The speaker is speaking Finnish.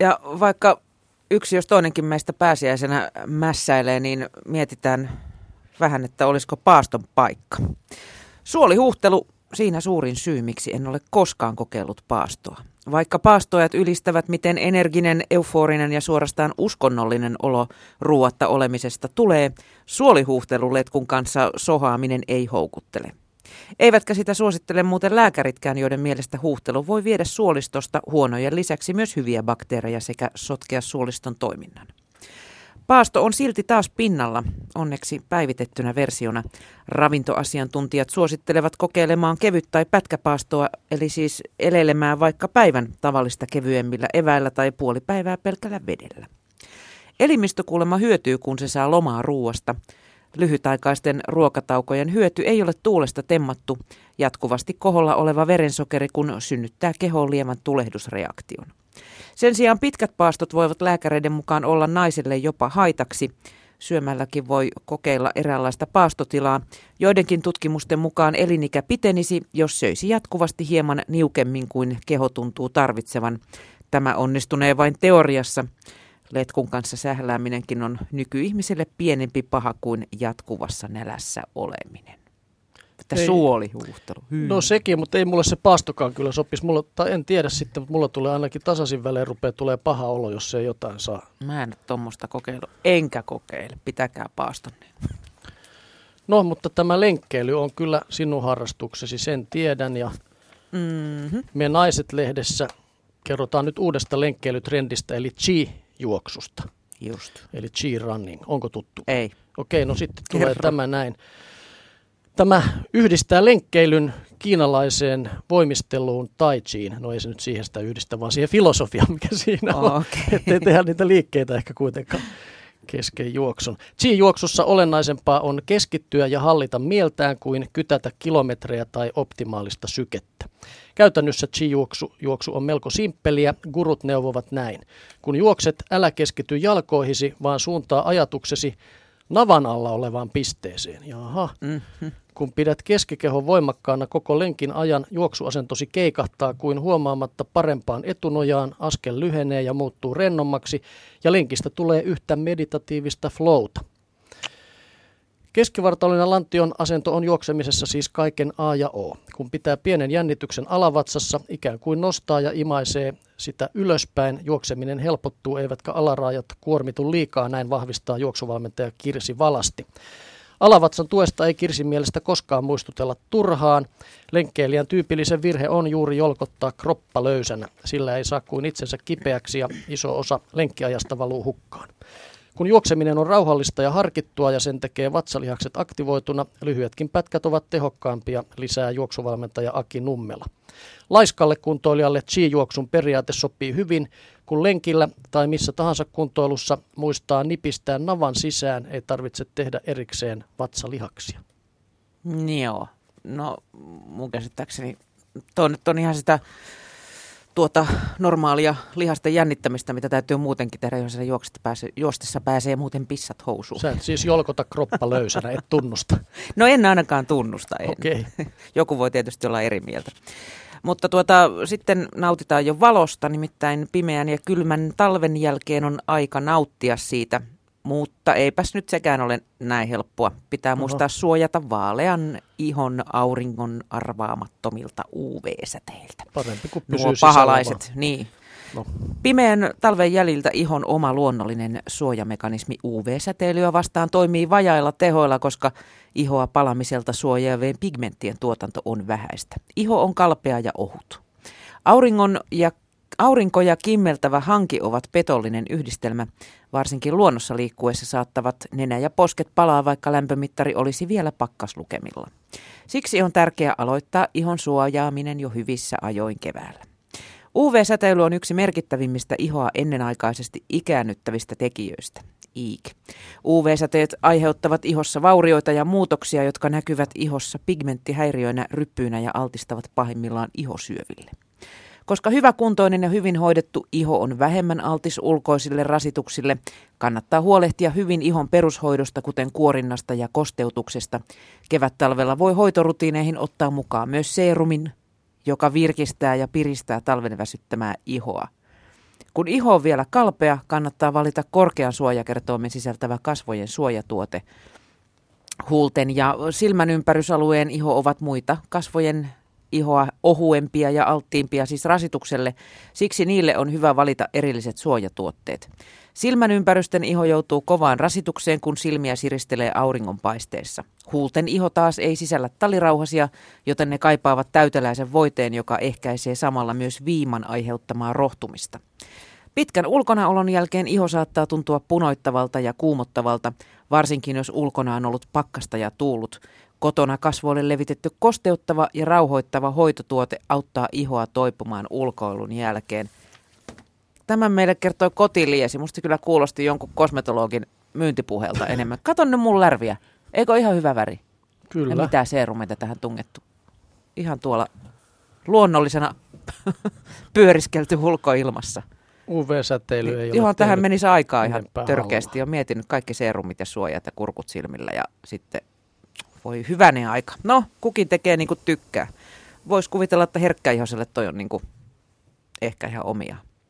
Ja vaikka yksi jos toinenkin meistä pääsiäisenä mässäilee, niin mietitään vähän, että olisiko paaston paikka. Suolihuhtelu, siinä suurin syy, miksi en ole koskaan kokeillut paastoa. Vaikka paastojat ylistävät, miten energinen, euforinen ja suorastaan uskonnollinen olo ruuatta olemisesta tulee, suolihuhteluletkun kanssa sohaaminen ei houkuttele. Eivätkä sitä suosittele muuten lääkäritkään, joiden mielestä huuhtelu voi viedä suolistosta huonojen lisäksi myös hyviä bakteereja sekä sotkea suoliston toiminnan. Paasto on silti taas pinnalla, onneksi päivitettynä versiona. Ravintoasiantuntijat suosittelevat kokeilemaan kevyt- tai pätkäpaastoa, eli siis elelemään vaikka päivän tavallista kevyemmillä eväillä tai puoli päivää pelkällä vedellä. Elimistö kuulemma hyötyy, kun se saa lomaa ruuasta. Lyhytaikaisten ruokataukojen hyöty ei ole tuulesta temmattu. Jatkuvasti koholla oleva verensokeri, kun synnyttää kehoon lievän tulehdusreaktion. Sen sijaan pitkät paastot voivat lääkäreiden mukaan olla naiselle jopa haitaksi. Syömälläkin voi kokeilla eräänlaista paastotilaa. Joidenkin tutkimusten mukaan elinikä pitenisi, jos söisi jatkuvasti hieman niukemmin kuin keho tuntuu tarvitsevan. Tämä onnistunee vain teoriassa. Letkun kanssa sählääminenkin on nykyihmiselle pienempi paha kuin jatkuvassa nälässä oleminen. Että Ei. suolihuuhtelu. Hyi. No sekin, mutta ei mulle se paastokaan kyllä sopisi. Mulla, tai en tiedä sitten, mutta mulla tulee ainakin tasaisin välein rupeaa tulee paha olo, jos se jotain saa. Mä en ole tuommoista kokeillut. Enkä kokeile. Pitäkää paastonne. No, mutta tämä lenkkeily on kyllä sinun harrastuksesi, sen tiedän. Ja Mm-hmm. me Naiset-lehdessä kerrotaan nyt uudesta lenkkeilytrendistä, eli chi-juoksusta. Just. Eli chi-running. Onko tuttu? Ei. Okei, no sitten tulee Kerro. tämä näin. Tämä yhdistää lenkkeilyn kiinalaiseen voimisteluun tai chiin. No ei se nyt siihen sitä yhdistä, vaan siihen filosofiaan, mikä siinä on. Okei. Ettei tehdä niitä liikkeitä ehkä kuitenkaan kesken juoksun. Chi-juoksussa olennaisempaa on keskittyä ja hallita mieltään kuin kytätä kilometrejä tai optimaalista sykettä. Käytännössä chi-juoksu juoksu on melko simppeliä. Gurut neuvovat näin. Kun juokset, älä keskity jalkoihisi, vaan suuntaa ajatuksesi navan alla olevaan pisteeseen. Jaha. Mm-hmm. Kun pidät keskikehon voimakkaana koko lenkin ajan, juoksuasentosi keikahtaa kuin huomaamatta parempaan etunojaan, askel lyhenee ja muuttuu rennommaksi ja lenkistä tulee yhtä meditatiivista flowta. Keskivartaloinen lantion asento on juoksemisessa siis kaiken A ja O. Kun pitää pienen jännityksen alavatsassa, ikään kuin nostaa ja imaisee sitä ylöspäin, juokseminen helpottuu eivätkä alaraajat kuormitu liikaa, näin vahvistaa juoksuvalmentaja Kirsi Valasti. Alavatsan tuesta ei Kirsin mielestä koskaan muistutella turhaan. Lenkkeilijän tyypillisen virhe on juuri jolkottaa kroppa löysänä. Sillä ei saa kuin itsensä kipeäksi ja iso osa lenkkiajasta valuu hukkaan. Kun juokseminen on rauhallista ja harkittua ja sen tekee vatsalihakset aktivoituna, lyhyetkin pätkät ovat tehokkaampia, lisää juoksuvalmentaja Aki Nummela. Laiskalle kuntoilijalle chi-juoksun periaate sopii hyvin, kun lenkillä tai missä tahansa kuntoilussa muistaa nipistää navan sisään, ei tarvitse tehdä erikseen vatsalihaksia. Joo. No mun käsittääkseni toi nyt on ihan sitä tuota normaalia lihasten jännittämistä, mitä täytyy muutenkin tehdä, jos pääsee, juostessa pääsee muuten pissat housuun. Sä et siis jolkota kroppa löysänä, et tunnusta. No en ainakaan tunnusta. En. Okei. Joku voi tietysti olla eri mieltä. Mutta tuota, sitten nautitaan jo valosta, nimittäin pimeän ja kylmän talven jälkeen on aika nauttia siitä. Mutta eipäs nyt sekään ole näin helppoa. Pitää Oho. muistaa suojata vaalean ihon auringon arvaamattomilta UV-säteiltä. Parempi kuin pysyy Nuo sisällä pahalaiset, niin. No. Pimeän talven jäljiltä ihon oma luonnollinen suojamekanismi UV-säteilyä vastaan toimii vajailla tehoilla, koska ihoa palamiselta suojaavien pigmenttien tuotanto on vähäistä. Iho on kalpea ja ohut. Auringon ja Aurinko ja kimmeltävä hanki ovat petollinen yhdistelmä. Varsinkin luonnossa liikkuessa saattavat nenä ja posket palaa, vaikka lämpömittari olisi vielä pakkaslukemilla. Siksi on tärkeää aloittaa ihon suojaaminen jo hyvissä ajoin keväällä. UV-säteily on yksi merkittävimmistä ihoa ennenaikaisesti ikäännyttävistä tekijöistä. Iik. UV-säteet aiheuttavat ihossa vaurioita ja muutoksia, jotka näkyvät ihossa pigmenttihäiriöinä, ryppyinä ja altistavat pahimmillaan ihosyöville. Koska hyväkuntoinen ja hyvin hoidettu iho on vähemmän altis ulkoisille rasituksille, kannattaa huolehtia hyvin ihon perushoidosta, kuten kuorinnasta ja kosteutuksesta. Kevät-talvella voi hoitorutiineihin ottaa mukaan myös seerumin, joka virkistää ja piristää talven väsyttämää ihoa. Kun iho on vielä kalpea, kannattaa valita korkean suojakertoimen sisältävä kasvojen suojatuote. Huulten ja silmän ympärysalueen iho ovat muita kasvojen ihoa ohuempia ja alttiimpia siis rasitukselle, siksi niille on hyvä valita erilliset suojatuotteet. Silmän ympärysten iho joutuu kovaan rasitukseen, kun silmiä siristelee auringonpaisteessa. Huulten iho taas ei sisällä talirauhasia, joten ne kaipaavat täyteläisen voiteen, joka ehkäisee samalla myös viiman aiheuttamaa rohtumista. Pitkän ulkonaolon jälkeen iho saattaa tuntua punoittavalta ja kuumottavalta, varsinkin jos ulkona on ollut pakkasta ja tuulut. Kotona kasvoille levitetty kosteuttava ja rauhoittava hoitotuote auttaa ihoa toipumaan ulkoilun jälkeen. Tämän meille kertoi kotiliesi. Musta kyllä kuulosti jonkun kosmetologin myyntipuhelta enemmän. Kato nyt mun lärviä. Eikö ihan hyvä väri? Kyllä. Ja mitä seerumeita tähän tungettu? Ihan tuolla luonnollisena pyöriskelty ulkoilmassa. UV-säteily ei ole Johon tähän tehnyt menisi aikaa ihan törkeästi. Olen miettinyt kaikki seerumit ja suojat ja kurkut silmillä ja sitten voi hyvänen aika. No, kukin tekee niin kuin tykkää. Voisi kuvitella, että herkkäihoselle toi on niin kuin ehkä ihan omia.